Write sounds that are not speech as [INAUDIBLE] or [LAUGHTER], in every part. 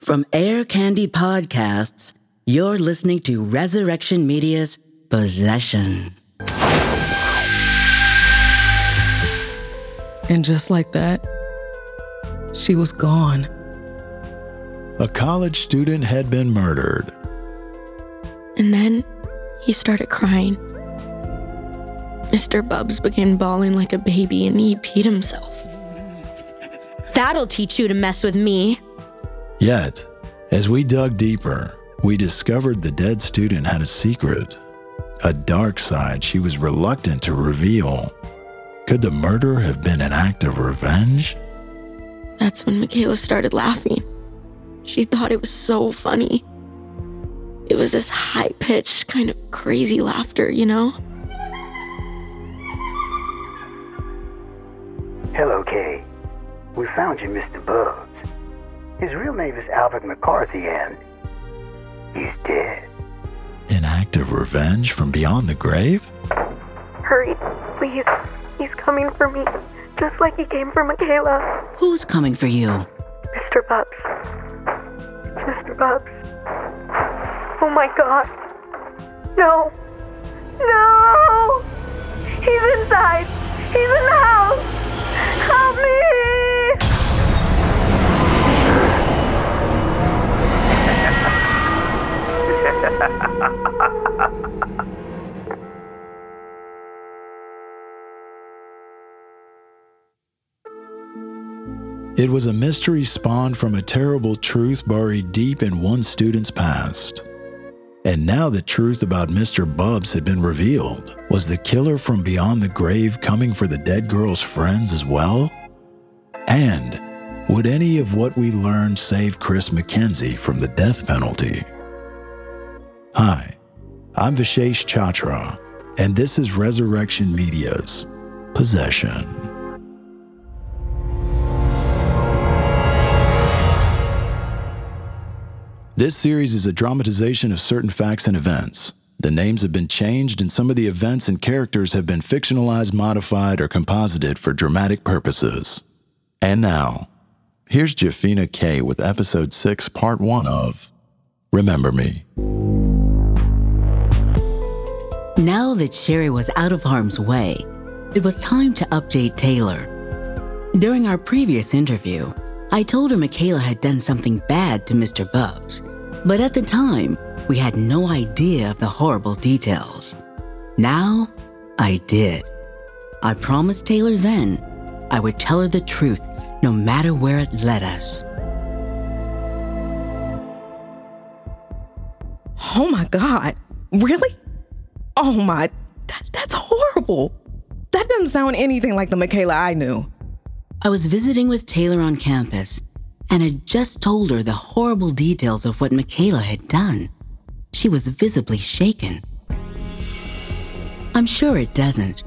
From Air Candy Podcasts, you're listening to Resurrection Media's Possession. And just like that, she was gone. A college student had been murdered. And then he started crying. Mr. Bubs began bawling like a baby and he peed himself. That'll teach you to mess with me. Yet, as we dug deeper, we discovered the dead student had a secret, a dark side she was reluctant to reveal. Could the murder have been an act of revenge? That's when Michaela started laughing. She thought it was so funny. It was this high pitched, kind of crazy laughter, you know? Hello, Kay. We found you, Mr. Bubs. His real name is Albert McCarthy, and he's dead. An act of revenge from beyond the grave? Hurry, please. He's coming for me, just like he came for Michaela. Who's coming for you? Mr. Bubs. It's Mr. Bubs. Oh my god. No. No! He's inside! He's in the house! It was a mystery spawned from a terrible truth buried deep in one student's past. And now the truth about Mr. Bubs had been revealed. Was the killer from beyond the grave coming for the dead girl's friends as well? And would any of what we learned save Chris McKenzie from the death penalty? Hi, I'm Vishesh Chachra, and this is Resurrection Media's Possession. This series is a dramatization of certain facts and events. The names have been changed, and some of the events and characters have been fictionalized, modified, or composited for dramatic purposes. And now, here's Jafina K with episode 6, part 1 of Remember Me. Now that Sherry was out of harm's way, it was time to update Taylor. During our previous interview, I told her Michaela had done something bad to Mr. Bubs, but at the time, we had no idea of the horrible details. Now, I did. I promised Taylor then I would tell her the truth no matter where it led us. Oh my God. Really? Oh my, that, that's horrible. That doesn't sound anything like the Michaela I knew. I was visiting with Taylor on campus and had just told her the horrible details of what Michaela had done. She was visibly shaken. I'm sure it doesn't,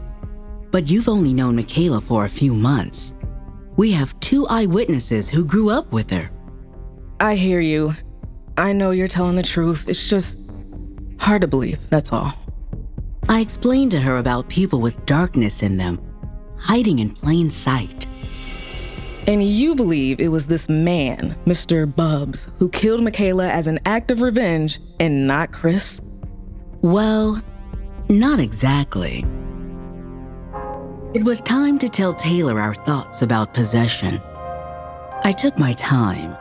but you've only known Michaela for a few months. We have two eyewitnesses who grew up with her. I hear you. I know you're telling the truth. It's just hard to believe, that's all. I explained to her about people with darkness in them, hiding in plain sight. And you believe it was this man, Mr. Bubs, who killed Michaela as an act of revenge and not Chris? Well, not exactly. It was time to tell Taylor our thoughts about possession. I took my time,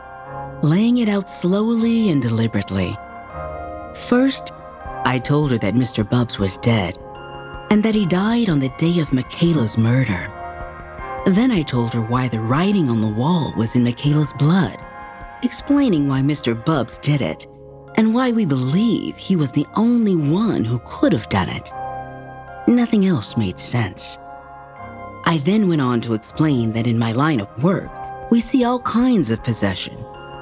laying it out slowly and deliberately. First, I told her that Mr. Bubs was dead and that he died on the day of Michaela's murder. Then I told her why the writing on the wall was in Michaela's blood, explaining why Mr. Bubs did it and why we believe he was the only one who could have done it. Nothing else made sense. I then went on to explain that in my line of work, we see all kinds of possession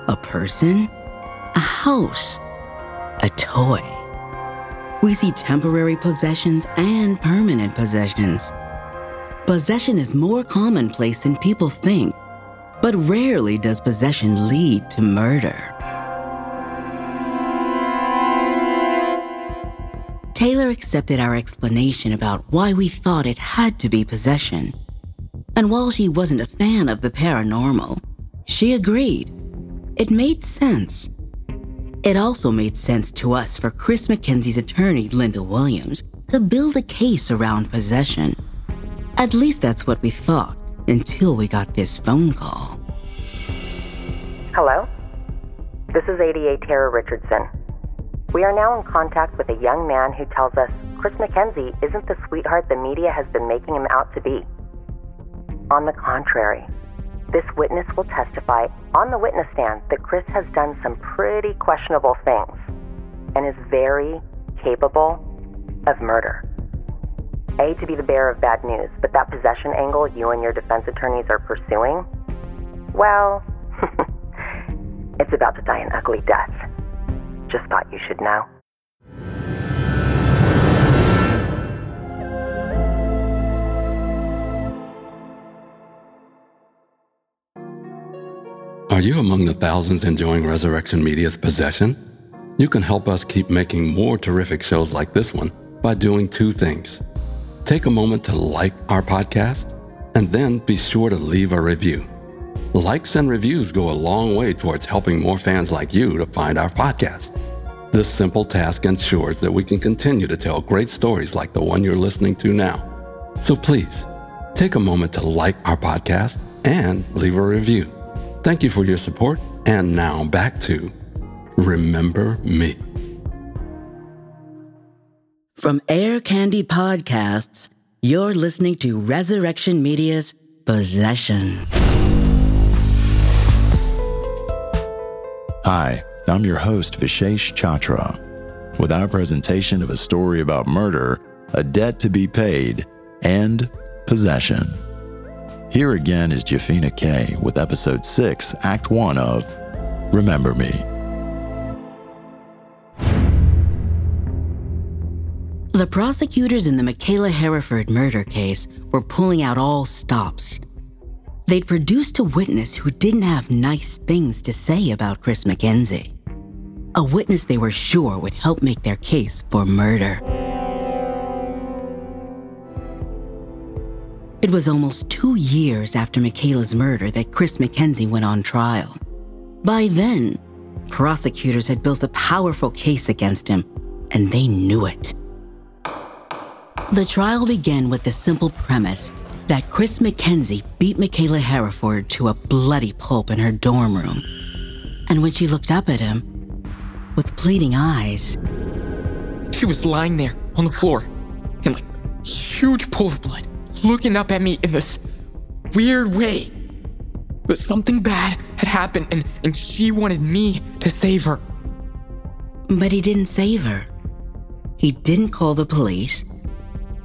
a person, a house, a toy. We see temporary possessions and permanent possessions. Possession is more commonplace than people think, but rarely does possession lead to murder. Taylor accepted our explanation about why we thought it had to be possession. And while she wasn't a fan of the paranormal, she agreed. It made sense. It also made sense to us for Chris McKenzie's attorney, Linda Williams, to build a case around possession. At least that's what we thought until we got this phone call. Hello? This is ADA Tara Richardson. We are now in contact with a young man who tells us Chris McKenzie isn't the sweetheart the media has been making him out to be. On the contrary, this witness will testify on the witness stand that Chris has done some pretty questionable things and is very capable of murder. A, to be the bearer of bad news, but that possession angle you and your defense attorneys are pursuing, well, [LAUGHS] it's about to die an ugly death. Just thought you should know. Are you among the thousands enjoying Resurrection Media's possession? You can help us keep making more terrific shows like this one by doing two things. Take a moment to like our podcast, and then be sure to leave a review. Likes and reviews go a long way towards helping more fans like you to find our podcast. This simple task ensures that we can continue to tell great stories like the one you're listening to now. So please, take a moment to like our podcast and leave a review. Thank you for your support, and now back to Remember Me. From Air Candy Podcasts, you're listening to Resurrection Media's Possession. Hi, I'm your host, Vishesh Chachra, with our presentation of a story about murder, a debt to be paid, and possession. Here again is Jafina K with episode 6, act 1 of Remember Me. The prosecutors in the Michaela Hereford murder case were pulling out all stops. They'd produced a witness who didn't have nice things to say about Chris McKenzie. A witness they were sure would help make their case for murder. It was almost two years after Michaela's murder that Chris McKenzie went on trial. By then, prosecutors had built a powerful case against him, and they knew it. The trial began with the simple premise that Chris McKenzie beat Michaela Hereford to a bloody pulp in her dorm room. And when she looked up at him, with pleading eyes, She was lying there on the floor in like huge pool of blood, looking up at me in this weird way. But something bad had happened and, and she wanted me to save her. but he didn't save her. He didn't call the police.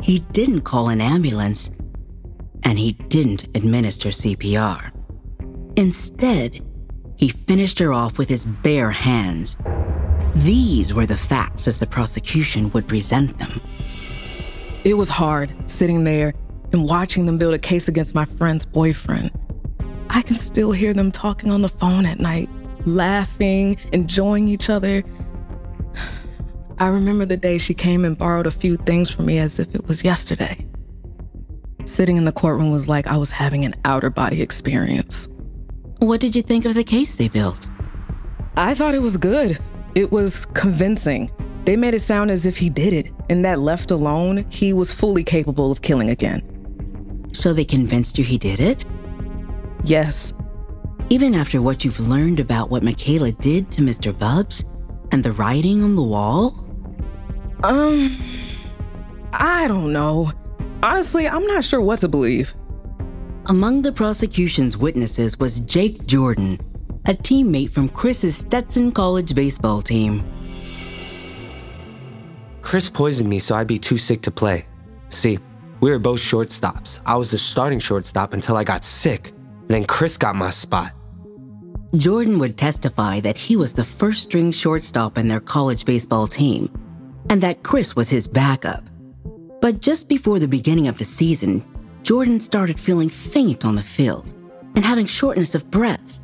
He didn't call an ambulance. And he didn't administer CPR. Instead, he finished her off with his bare hands. These were the facts as the prosecution would present them. It was hard sitting there and watching them build a case against my friend's boyfriend. I can still hear them talking on the phone at night, laughing, enjoying each other. I remember the day she came and borrowed a few things from me as if it was yesterday. Sitting in the courtroom was like I was having an outer body experience. What did you think of the case they built? I thought it was good. It was convincing. They made it sound as if he did it, and that left alone, he was fully capable of killing again. So they convinced you he did it? Yes, Even after what you've learned about what Michaela did to Mr. Bubs and the writing on the wall? Um, I don't know. Honestly, I'm not sure what to believe. Among the prosecution's witnesses was Jake Jordan, a teammate from Chris's Stetson College baseball team. Chris poisoned me so I'd be too sick to play. See, we were both shortstops. I was the starting shortstop until I got sick. Then Chris got my spot. Jordan would testify that he was the first string shortstop in their college baseball team and that Chris was his backup. But just before the beginning of the season, Jordan started feeling faint on the field and having shortness of breath.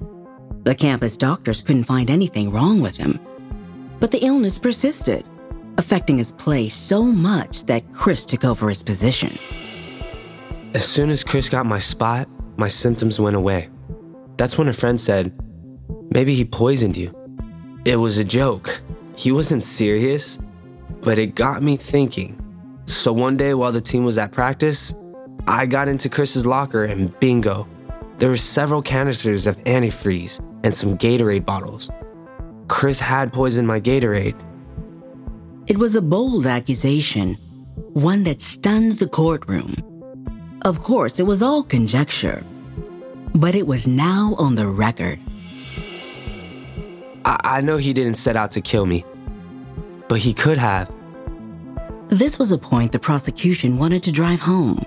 The campus doctors couldn't find anything wrong with him, but the illness persisted, affecting his play so much that Chris took over his position. As soon as Chris got my spot, my symptoms went away. That's when a friend said, Maybe he poisoned you. It was a joke. He wasn't serious, but it got me thinking. So one day while the team was at practice, I got into Chris's locker and bingo, there were several canisters of antifreeze and some Gatorade bottles. Chris had poisoned my Gatorade. It was a bold accusation, one that stunned the courtroom. Of course, it was all conjecture, but it was now on the record. I, I know he didn't set out to kill me, but he could have. This was a point the prosecution wanted to drive home.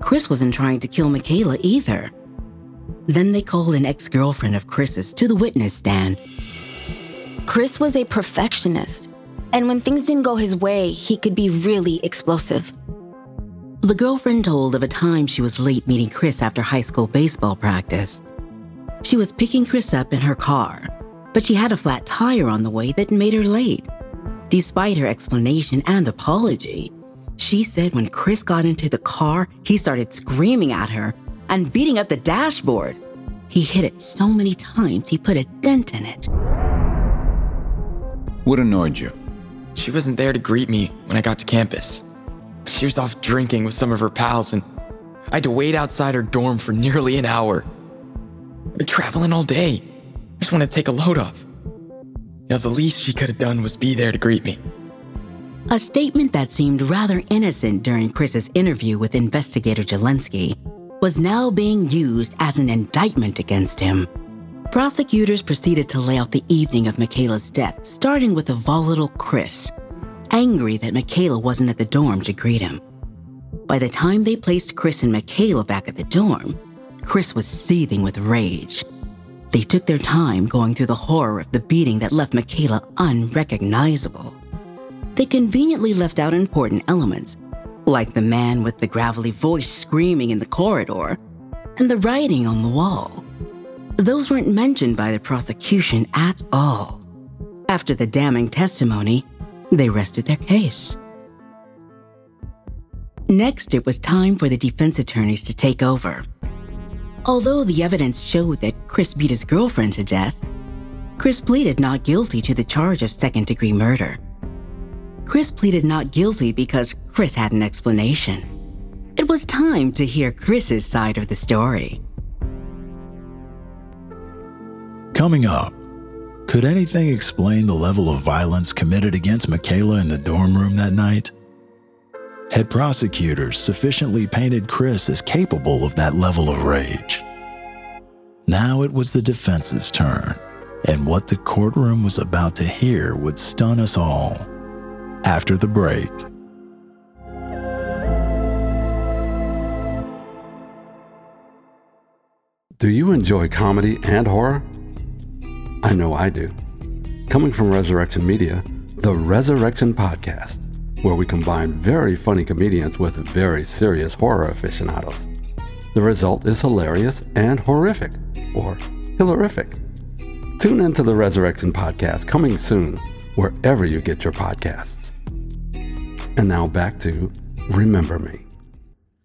Chris wasn't trying to kill Michaela either. Then they called an ex girlfriend of Chris's to the witness stand. Chris was a perfectionist, and when things didn't go his way, he could be really explosive. The girlfriend told of a time she was late meeting Chris after high school baseball practice. She was picking Chris up in her car, but she had a flat tire on the way that made her late. Despite her explanation and apology, she said when Chris got into the car, he started screaming at her and beating up the dashboard. He hit it so many times he put a dent in it. What annoyed you? She wasn't there to greet me when I got to campus. She was off drinking with some of her pals, and I had to wait outside her dorm for nearly an hour. I've been traveling all day. I just want to take a load off. Know, the least she could have done was be there to greet me. A statement that seemed rather innocent during Chris's interview with investigator Jelensky was now being used as an indictment against him. Prosecutors proceeded to lay out the evening of Michaela's death, starting with a volatile Chris, angry that Michaela wasn't at the dorm to greet him. By the time they placed Chris and Michaela back at the dorm, Chris was seething with rage. They took their time going through the horror of the beating that left Michaela unrecognizable. They conveniently left out important elements, like the man with the gravelly voice screaming in the corridor and the writing on the wall. Those weren't mentioned by the prosecution at all. After the damning testimony, they rested their case. Next, it was time for the defense attorneys to take over. Although the evidence showed that Chris beat his girlfriend to death, Chris pleaded not guilty to the charge of second degree murder. Chris pleaded not guilty because Chris had an explanation. It was time to hear Chris's side of the story. Coming up, could anything explain the level of violence committed against Michaela in the dorm room that night? Had prosecutors sufficiently painted Chris as capable of that level of rage? Now it was the defense's turn, and what the courtroom was about to hear would stun us all. After the break, Do you enjoy comedy and horror? I know I do. Coming from Resurrection Media, the Resurrection Podcast, where we combine very funny comedians with very serious horror aficionados. The result is hilarious and horrific, or hilarific. Tune into the Resurrection Podcast coming soon, wherever you get your podcasts. And now back to Remember Me.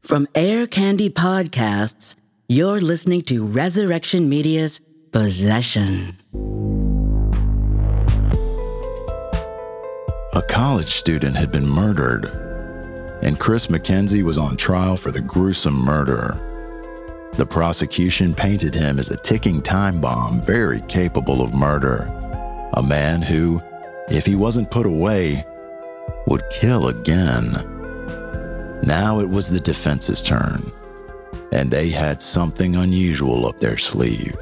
From Air Candy Podcasts, you're listening to Resurrection Media's Possession. A college student had been murdered, and Chris McKenzie was on trial for the gruesome murder. The prosecution painted him as a ticking time bomb, very capable of murder. A man who, if he wasn't put away, would kill again. Now it was the defense's turn, and they had something unusual up their sleeve.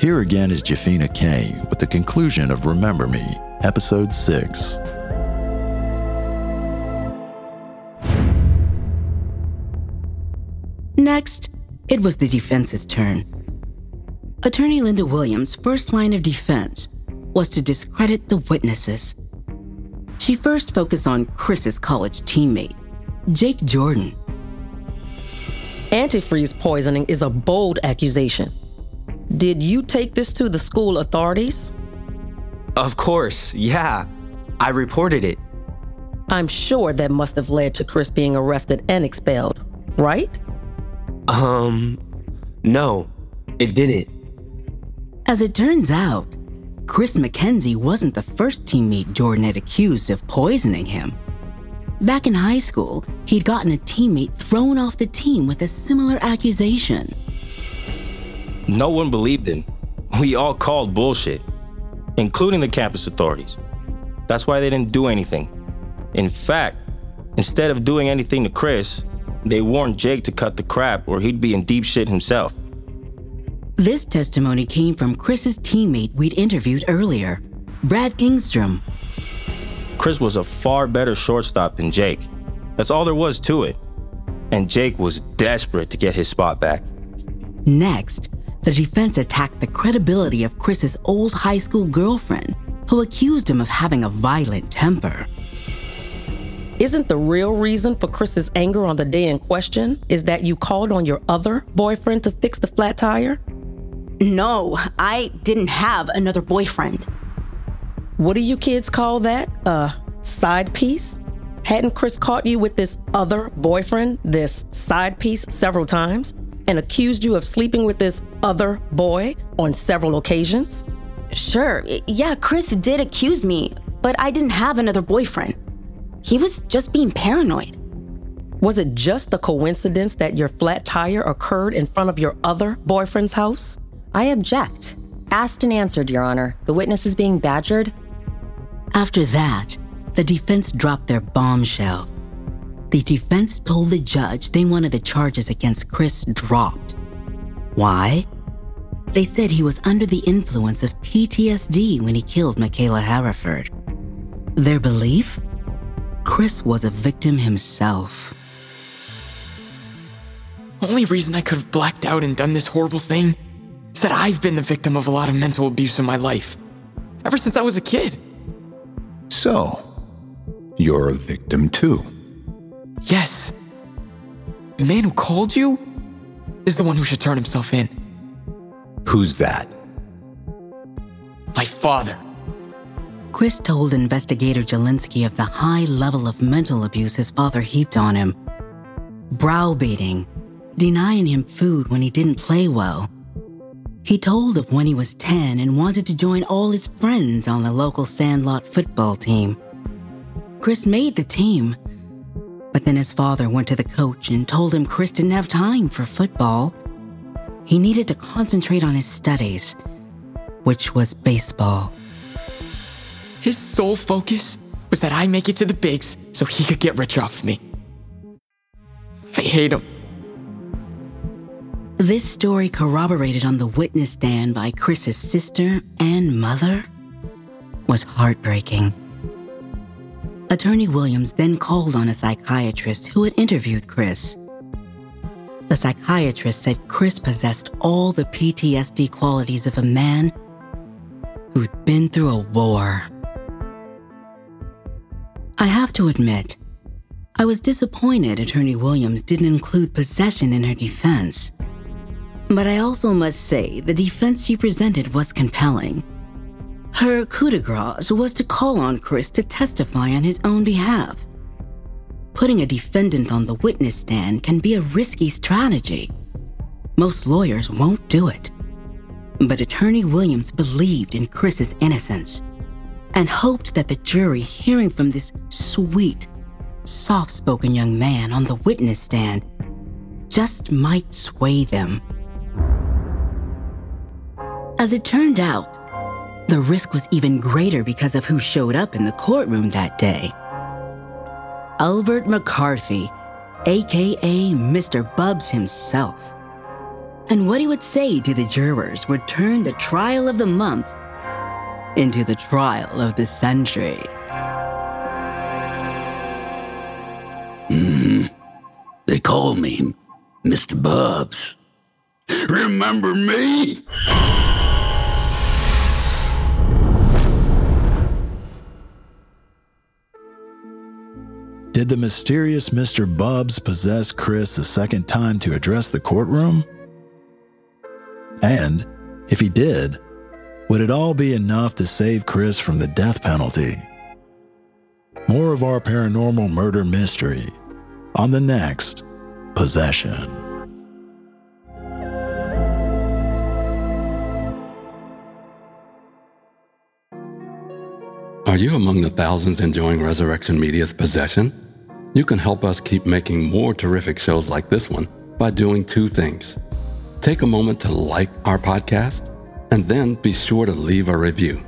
Here again is Jafina Kay with the conclusion of Remember Me, Episode 6. Next, it was the defense's turn. Attorney Linda Williams' first line of defense was to discredit the witnesses. She first focused on Chris's college teammate, Jake Jordan. Antifreeze poisoning is a bold accusation. Did you take this to the school authorities? Of course, yeah. I reported it. I'm sure that must have led to Chris being arrested and expelled, right? Um, no, it didn't. As it turns out, Chris McKenzie wasn't the first teammate Jordan had accused of poisoning him. Back in high school, he'd gotten a teammate thrown off the team with a similar accusation. No one believed him. We all called bullshit, including the campus authorities. That's why they didn't do anything. In fact, instead of doing anything to Chris, they warned Jake to cut the crap or he'd be in deep shit himself. This testimony came from Chris's teammate we'd interviewed earlier, Brad Kingstrom. Chris was a far better shortstop than Jake. That's all there was to it. And Jake was desperate to get his spot back. Next, the defense attacked the credibility of Chris's old high school girlfriend, who accused him of having a violent temper. Isn't the real reason for Chris's anger on the day in question is that you called on your other boyfriend to fix the flat tire? No, I didn't have another boyfriend. What do you kids call that? A side piece? Hadn't Chris caught you with this other boyfriend, this side piece, several times, and accused you of sleeping with this other boy on several occasions? Sure, yeah, Chris did accuse me, but I didn't have another boyfriend. He was just being paranoid. Was it just a coincidence that your flat tire occurred in front of your other boyfriend's house? I object. Asked and answered, Your Honor. The witness is being badgered. After that, the defense dropped their bombshell. The defense told the judge they wanted the charges against Chris dropped. Why? They said he was under the influence of PTSD when he killed Michaela Hereford. Their belief? Chris was a victim himself. Only reason I could have blacked out and done this horrible thing is that I've been the victim of a lot of mental abuse in my life. Ever since I was a kid. So, you're a victim too. Yes. The man who called you is the one who should turn himself in. Who's that? My father. Chris told investigator Jelinski of the high level of mental abuse his father heaped on him browbeating, denying him food when he didn't play well. He told of when he was 10 and wanted to join all his friends on the local Sandlot football team. Chris made the team, but then his father went to the coach and told him Chris didn't have time for football. He needed to concentrate on his studies, which was baseball. His sole focus was that I make it to the bigs so he could get rich off of me. I hate him. This story corroborated on the witness stand by Chris's sister and mother was heartbreaking. Attorney Williams then called on a psychiatrist who had interviewed Chris. The psychiatrist said Chris possessed all the PTSD qualities of a man who'd been through a war. I have to admit, I was disappointed Attorney Williams didn't include possession in her defense. But I also must say the defense she presented was compelling. Her coup de grace was to call on Chris to testify on his own behalf. Putting a defendant on the witness stand can be a risky strategy. Most lawyers won't do it. But Attorney Williams believed in Chris's innocence and hoped that the jury hearing from this sweet, soft spoken young man on the witness stand just might sway them. As it turned out, the risk was even greater because of who showed up in the courtroom that day. Albert McCarthy, aka Mr. Bubs himself. And what he would say to the jurors would turn the trial of the month into the trial of the century. hmm They call me Mr. Bubs. Remember me? Did the mysterious Mr. Bubs possess Chris a second time to address the courtroom? And, if he did, would it all be enough to save Chris from the death penalty? More of our paranormal murder mystery on the next Possession. Are you among the thousands enjoying Resurrection Media's Possession? You can help us keep making more terrific shows like this one by doing two things. Take a moment to like our podcast, and then be sure to leave a review.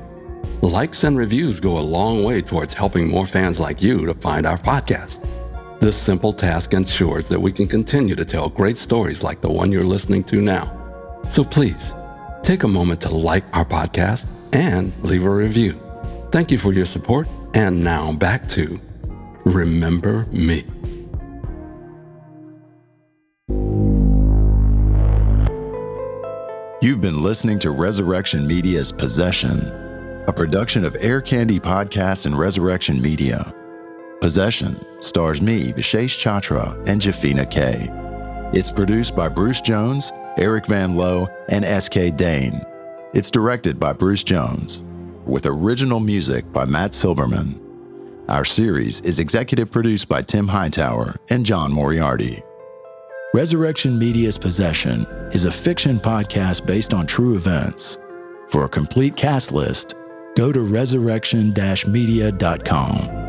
Likes and reviews go a long way towards helping more fans like you to find our podcast. This simple task ensures that we can continue to tell great stories like the one you're listening to now. So please, take a moment to like our podcast and leave a review. Thank you for your support, and now back to Remember Me. You've been listening to Resurrection Media's Possession, a production of Air Candy Podcast and Resurrection Media. Possession stars me, Vishesh Chachra, and Jafina K. It's produced by Bruce Jones, Eric Van Lowe, and S.K. Dane. It's directed by Bruce Jones, with original music by Matt Silberman. Our series is executive produced by Tim Hightower and John Moriarty. Resurrection Media's Possession is a fiction podcast based on true events. For a complete cast list, go to resurrection-media.com.